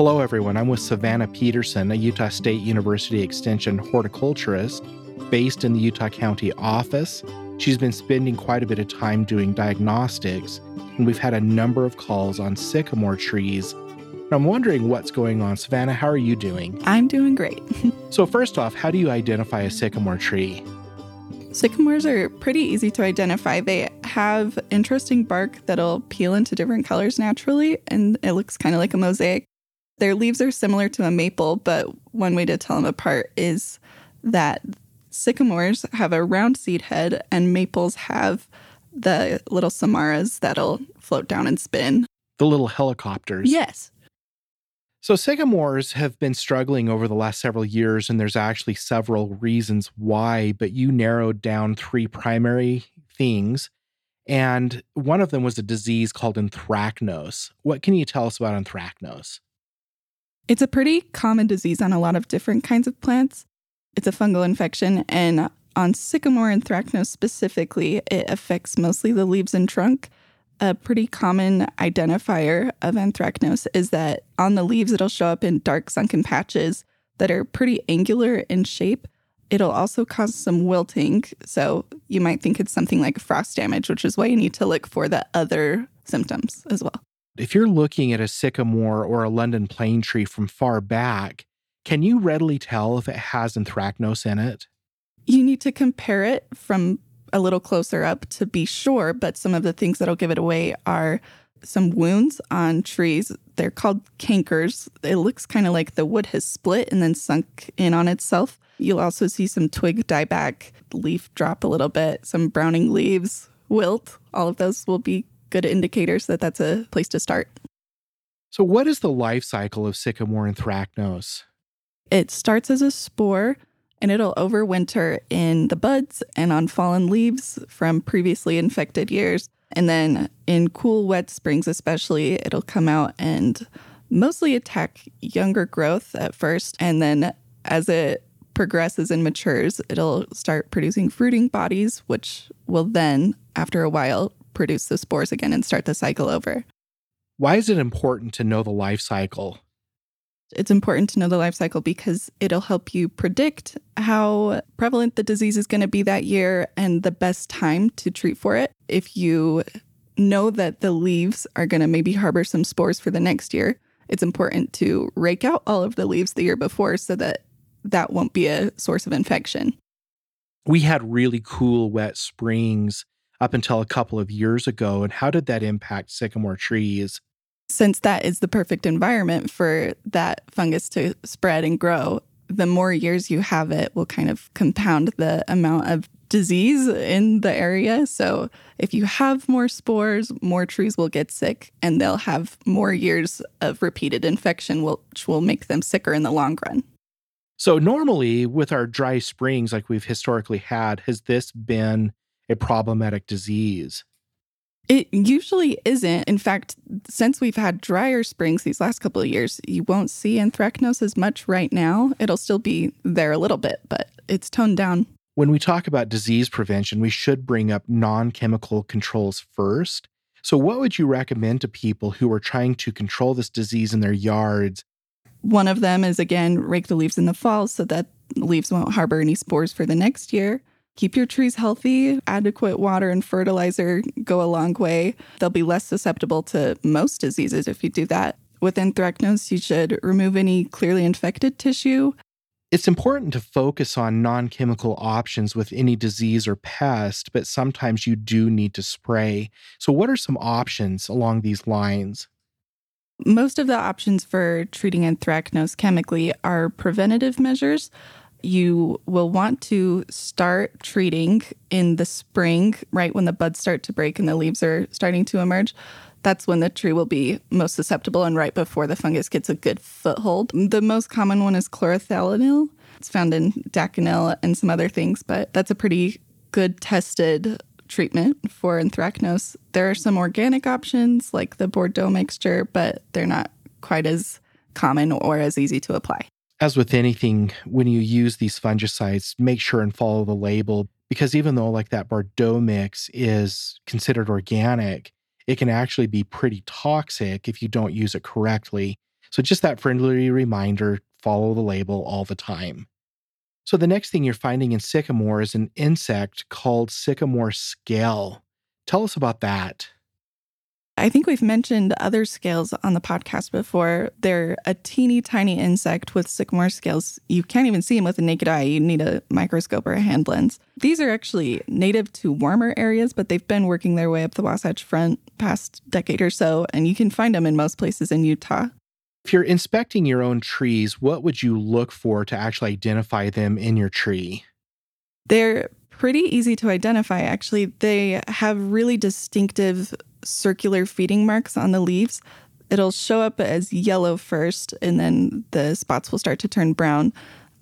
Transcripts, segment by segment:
Hello, everyone. I'm with Savannah Peterson, a Utah State University Extension horticulturist based in the Utah County office. She's been spending quite a bit of time doing diagnostics, and we've had a number of calls on sycamore trees. I'm wondering what's going on. Savannah, how are you doing? I'm doing great. so, first off, how do you identify a sycamore tree? Sycamores are pretty easy to identify. They have interesting bark that'll peel into different colors naturally, and it looks kind of like a mosaic. Their leaves are similar to a maple, but one way to tell them apart is that sycamores have a round seed head, and maples have the little samaras that'll float down and spin. The little helicopters. Yes. So, sycamores have been struggling over the last several years, and there's actually several reasons why, but you narrowed down three primary things. And one of them was a disease called anthracnose. What can you tell us about anthracnose? It's a pretty common disease on a lot of different kinds of plants. It's a fungal infection, and on sycamore and anthracnose specifically, it affects mostly the leaves and trunk a pretty common identifier of anthracnose is that on the leaves, it'll show up in dark sunken patches that are pretty angular in shape. It'll also cause some wilting. So you might think it's something like frost damage, which is why you need to look for the other symptoms as well. If you're looking at a sycamore or a London plane tree from far back, can you readily tell if it has anthracnose in it? You need to compare it from a little closer up to be sure, but some of the things that'll give it away are some wounds on trees. They're called cankers. It looks kind of like the wood has split and then sunk in on itself. You'll also see some twig die back, leaf drop a little bit, some browning leaves, wilt. All of those will be good indicators that that's a place to start. So, what is the life cycle of sycamore anthracnose? It starts as a spore and it'll overwinter in the buds and on fallen leaves from previously infected years. And then in cool, wet springs, especially, it'll come out and mostly attack younger growth at first. And then as it progresses and matures, it'll start producing fruiting bodies, which will then, after a while, produce the spores again and start the cycle over. Why is it important to know the life cycle? It's important to know the life cycle because it'll help you predict how prevalent the disease is going to be that year and the best time to treat for it. If you know that the leaves are going to maybe harbor some spores for the next year, it's important to rake out all of the leaves the year before so that that won't be a source of infection. We had really cool, wet springs up until a couple of years ago. And how did that impact sycamore trees? since that is the perfect environment for that fungus to spread and grow, the more years you have it will kind of compound the amount of disease in the area. So if you have more spores, more trees will get sick and they'll have more years of repeated infection, which will make them sicker in the long run. So, normally with our dry springs, like we've historically had, has this been a problematic disease? It usually isn't. In fact, since we've had drier springs these last couple of years, you won't see anthracnose as much right now. It'll still be there a little bit, but it's toned down. When we talk about disease prevention, we should bring up non chemical controls first. So, what would you recommend to people who are trying to control this disease in their yards? One of them is again, rake the leaves in the fall so that leaves won't harbor any spores for the next year. Keep your trees healthy. Adequate water and fertilizer go a long way. They'll be less susceptible to most diseases if you do that. With anthracnose, you should remove any clearly infected tissue. It's important to focus on non chemical options with any disease or pest, but sometimes you do need to spray. So, what are some options along these lines? Most of the options for treating anthracnose chemically are preventative measures you will want to start treating in the spring, right when the buds start to break and the leaves are starting to emerge. That's when the tree will be most susceptible and right before the fungus gets a good foothold. The most common one is chlorothalonil. It's found in Daconil and some other things, but that's a pretty good tested treatment for anthracnose. There are some organic options like the Bordeaux mixture, but they're not quite as common or as easy to apply as with anything, when you use these fungicides, make sure and follow the label because even though like that Bordeaux mix is considered organic, it can actually be pretty toxic if you don't use it correctly. So just that friendly reminder follow the label all the time. So the next thing you're finding in sycamore is an insect called sycamore scale. Tell us about that. I think we've mentioned other scales on the podcast before. They're a teeny tiny insect with sycamore scales. You can't even see them with a naked eye. You need a microscope or a hand lens. These are actually native to warmer areas, but they've been working their way up the Wasatch Front past decade or so, and you can find them in most places in Utah. If you're inspecting your own trees, what would you look for to actually identify them in your tree? They're pretty easy to identify, actually. They have really distinctive circular feeding marks on the leaves. It'll show up as yellow first, and then the spots will start to turn brown.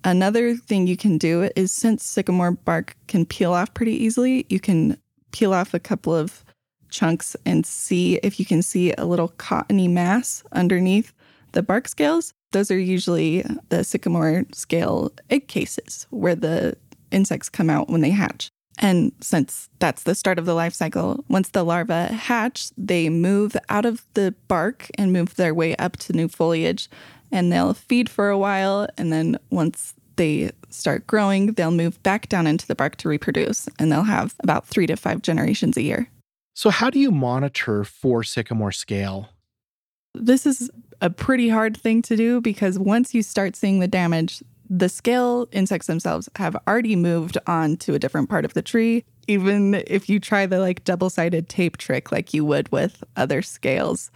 Another thing you can do is since sycamore bark can peel off pretty easily, you can peel off a couple of chunks and see if you can see a little cottony mass underneath the bark scales. Those are usually the sycamore scale egg cases where the insects come out when they hatch. And since that's the start of the life cycle, once the larvae hatch, they move out of the bark and move their way up to new foliage. And they'll feed for a while. And then once they start growing, they'll move back down into the bark to reproduce. And they'll have about three to five generations a year. So, how do you monitor for sycamore scale? This is a pretty hard thing to do because once you start seeing the damage, the scale insects themselves have already moved on to a different part of the tree. Even if you try the like double sided tape trick like you would with other scales,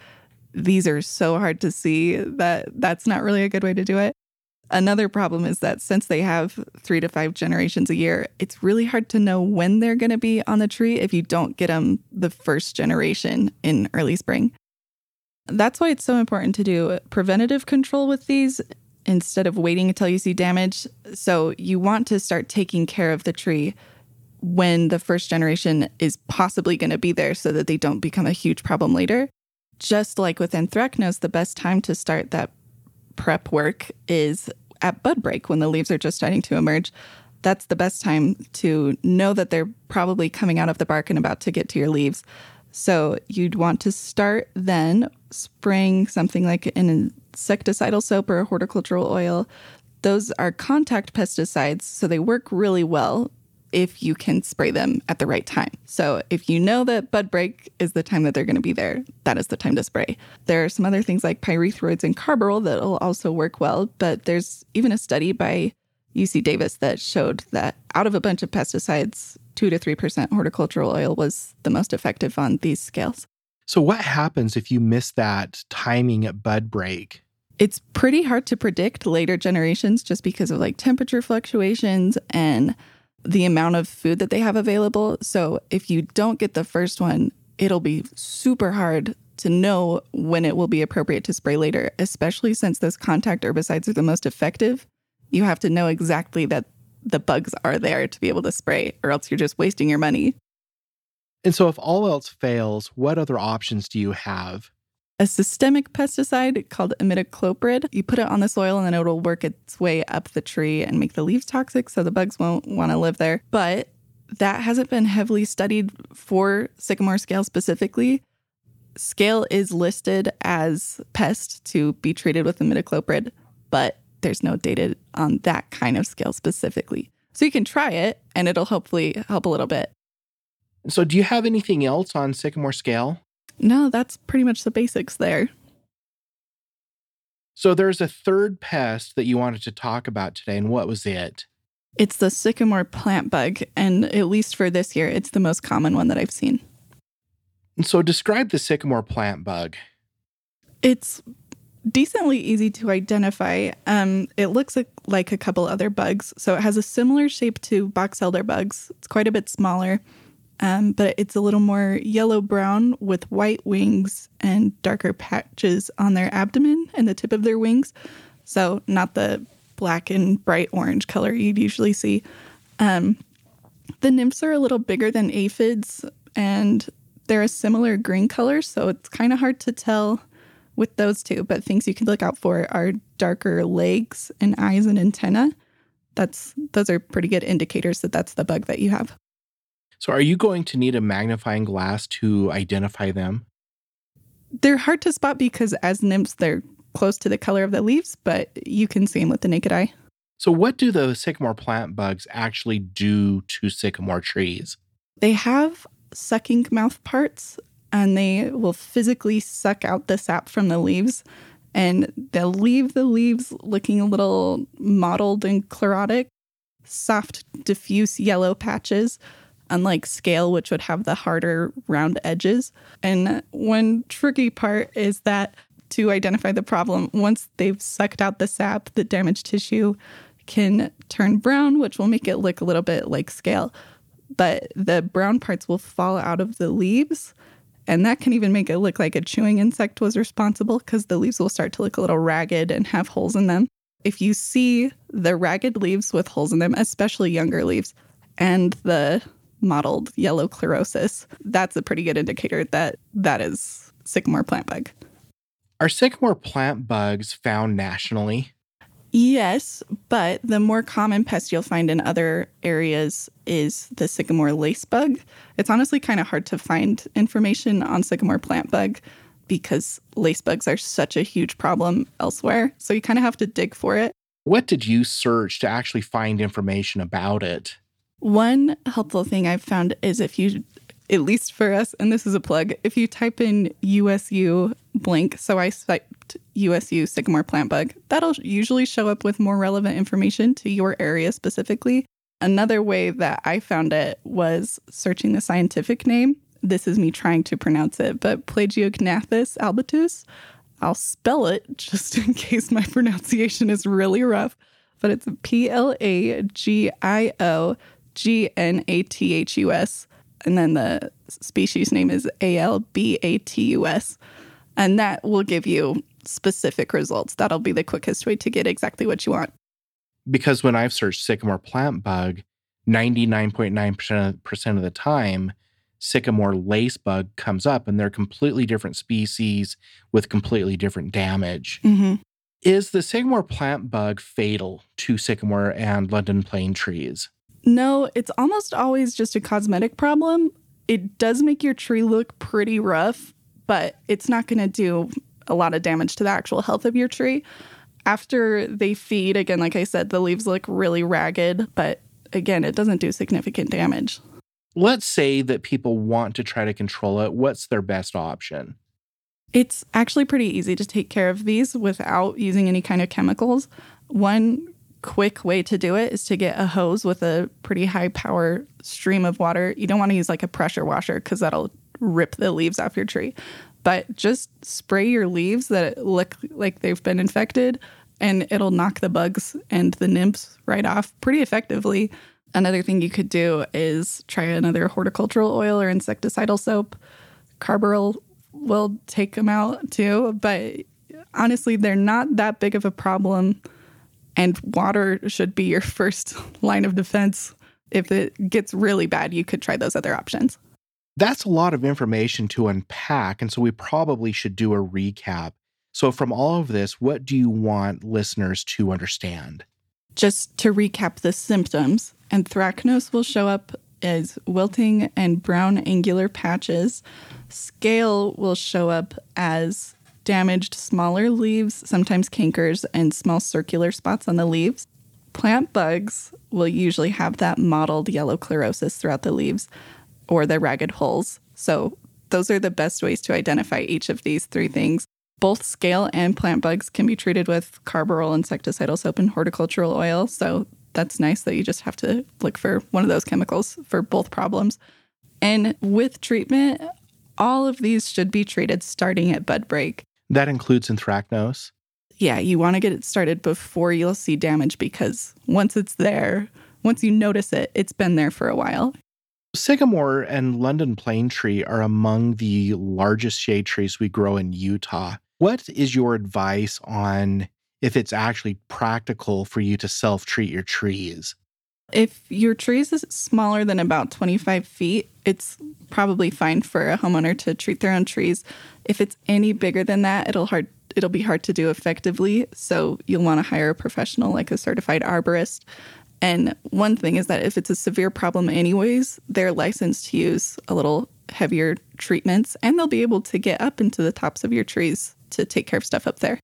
these are so hard to see that that's not really a good way to do it. Another problem is that since they have three to five generations a year, it's really hard to know when they're going to be on the tree if you don't get them the first generation in early spring. That's why it's so important to do preventative control with these instead of waiting until you see damage. So you want to start taking care of the tree when the first generation is possibly going to be there so that they don't become a huge problem later. Just like with anthracnose, the best time to start that prep work is at bud break when the leaves are just starting to emerge. That's the best time to know that they're probably coming out of the bark and about to get to your leaves. So you'd want to start then spraying something like an insecticidal soap or horticultural oil. Those are contact pesticides, so they work really well if you can spray them at the right time. So if you know that bud break is the time that they're going to be there, that is the time to spray. There are some other things like pyrethroids and carbaryl that will also work well, but there's even a study by UC Davis that showed that out of a bunch of pesticides, 2 to 3% horticultural oil was the most effective on these scales. So, what happens if you miss that timing at bud break? It's pretty hard to predict later generations just because of like temperature fluctuations and the amount of food that they have available. So, if you don't get the first one, it'll be super hard to know when it will be appropriate to spray later, especially since those contact herbicides are the most effective. You have to know exactly that the bugs are there to be able to spray, or else you're just wasting your money. And so, if all else fails, what other options do you have? A systemic pesticide called imidacloprid. You put it on the soil and then it'll work its way up the tree and make the leaves toxic so the bugs won't want to live there. But that hasn't been heavily studied for sycamore scale specifically. Scale is listed as pest to be treated with imidacloprid, but there's no data on that kind of scale specifically. So you can try it and it'll hopefully help a little bit. So, do you have anything else on sycamore scale? No, that's pretty much the basics there. So, there's a third pest that you wanted to talk about today, and what was it? It's the sycamore plant bug, and at least for this year, it's the most common one that I've seen. So, describe the sycamore plant bug. It's decently easy to identify. Um, it looks like, like a couple other bugs. So, it has a similar shape to box elder bugs, it's quite a bit smaller um, but it's a little more yellow brown with white wings and darker patches on their abdomen and the tip of their wings. So, not the black and bright orange color you'd usually see. Um, the nymphs are a little bigger than aphids and they're a similar green color, so it's kind of hard to tell with those two. But things you can look out for are darker legs and eyes and antenna. That's those are pretty good indicators that that's the bug that you have. So, are you going to need a magnifying glass to identify them? They're hard to spot because as nymphs, they're close to the color of the leaves, but you can see them with the naked eye. So, what do the sycamore plant bugs actually do to sycamore trees? They have sucking mouth parts and they will physically suck out the sap from the leaves and they'll leave the leaves looking a little mottled and chlorotic, soft, diffuse yellow patches, unlike scale, which would have the harder round edges. And one tricky part is that to identify the problem, once they've sucked out the sap, the damaged tissue can turn brown, which will make it look a little bit like scale. But the brown parts will fall out of the leaves. And that can even make it look like a chewing insect was responsible because the leaves will start to look a little ragged and have holes in them. If you see the ragged leaves with holes in them, especially younger leaves, and the mottled yellow chlorosis, that's a pretty good indicator that that is sycamore plant bug. Are sycamore plant bugs found nationally? Yes, but the more common pest you'll find in other areas is the sycamore lace bug. It's honestly kind of hard to find information on sycamore plant bug because lace bugs are such a huge problem elsewhere. So you kind of have to dig for it. What did you search to actually find information about it? One helpful thing I've found is if you, at least for us, and this is a plug, if you type in USU blank, so I typed USU sycamore plant bug, that'll usually show up with more relevant information to your area specifically. Another way that I found it was searching the scientific name. This is me trying to pronounce it, but Plagiognathus albatus. I'll spell it just in case my pronunciation is really rough, but it's P L A G I O G N A T H U S. And then the species name is A L B A T U S. And that will give you specific results. That'll be the quickest way to get exactly what you want. Because when I've searched sycamore plant bug, 99.9% of the time, sycamore lace bug comes up and they're completely different species with completely different damage. Mm-hmm. Is the sycamore plant bug fatal to sycamore and London plane trees? No, it's almost always just a cosmetic problem. It does make your tree look pretty rough, but it's not going to do a lot of damage to the actual health of your tree. After they feed, again, like I said, the leaves look really ragged, but again, it doesn't do significant damage. Let's say that people want to try to control it. What's their best option? It's actually pretty easy to take care of these without using any kind of chemicals. One quick way to do it is to get a hose with a pretty high power stream of water. You don't want to use like a pressure washer because that'll rip the leaves off your tree. But just spray your leaves that look like they've been infected and it'll knock the bugs and the nymphs right off pretty effectively. Another thing you could do is try another horticultural oil or insecticidal soap. Carbaryl will take them out too, but honestly, they're not that big of a problem. And water should be your first line of defense. If it gets really bad, you could try those other options. That's a lot of information to unpack. And so we probably should do a recap. So, from all of this, what do you want listeners to understand? Just to recap the symptoms, anthracnose will show up as wilting and brown angular patches. Scale will show up as damaged smaller leaves, sometimes cankers, and small circular spots on the leaves. Plant bugs will usually have that mottled yellow chlorosis throughout the leaves or the ragged holes. So, those are the best ways to identify each of these three things. Both scale and plant bugs can be treated with carbaryl insecticidal soap and horticultural oil. So, that's nice that you just have to look for one of those chemicals for both problems. And with treatment, all of these should be treated starting at bud break. That includes anthracnose. Yeah, you want to get it started before you'll see damage because once it's there, once you notice it, it's been there for a while. Sycamore and London plane tree are among the largest shade trees we grow in Utah. What is your advice on if it's actually practical for you to self treat your trees? If your tree is smaller than about 25 feet, it's probably fine for a homeowner to treat their own trees. If it's any bigger than that, it'll hard it'll be hard to do effectively. So you'll want to hire a professional like a certified arborist. And one thing is that if it's a severe problem anyways, they're licensed to use a little heavier treatments and they'll be able to get up into the tops of your trees to take care of stuff up there.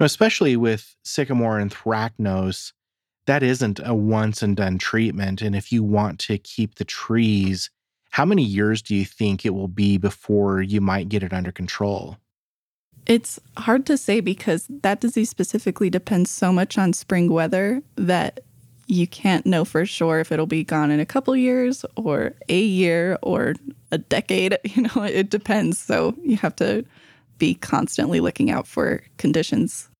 especially with sycamore and anthracnose, that isn't a once and done treatment. And if you want to keep the trees, how many years do you think it will be before you might get it under control? It's hard to say because that disease specifically depends so much on spring weather that you can't know for sure if it'll be gone in a couple years or a year or a decade. You know, it depends. So you have to be constantly looking out for conditions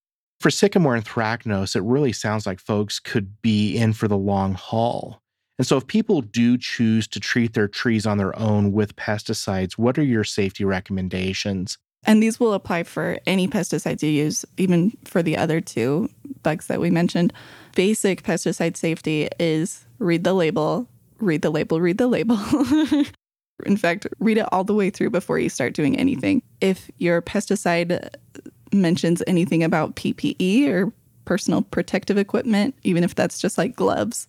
for sycamore anthracnose, it really sounds like folks could be in for the long haul. And so, if people do choose to treat their trees on their own with pesticides, what are your safety recommendations? And these will apply for any pesticides you use, even for the other two bugs that we mentioned. Basic pesticide safety is read the label, read the label, read the label. In fact, read it all the way through before you start doing anything. If your pesticide mentions anything about PPE or personal protective equipment, even if that's just like gloves,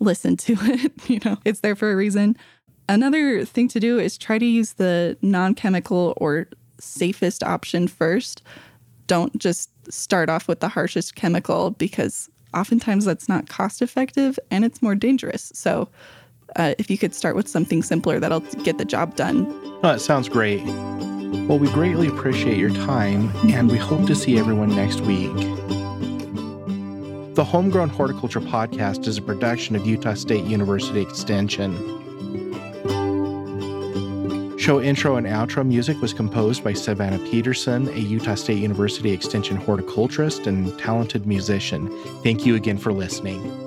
listen to it. you know, it's there for a reason. Another thing to do is try to use the non chemical or safest option first. Don't just start off with the harshest chemical because oftentimes that's not cost effective and it's more dangerous. So, uh, if you could start with something simpler, that'll get the job done. Oh, that sounds great. Well, we greatly appreciate your time, and we hope to see everyone next week. The Homegrown Horticulture Podcast is a production of Utah State University Extension. Show intro and outro music was composed by Savannah Peterson, a Utah State University Extension horticulturist and talented musician. Thank you again for listening.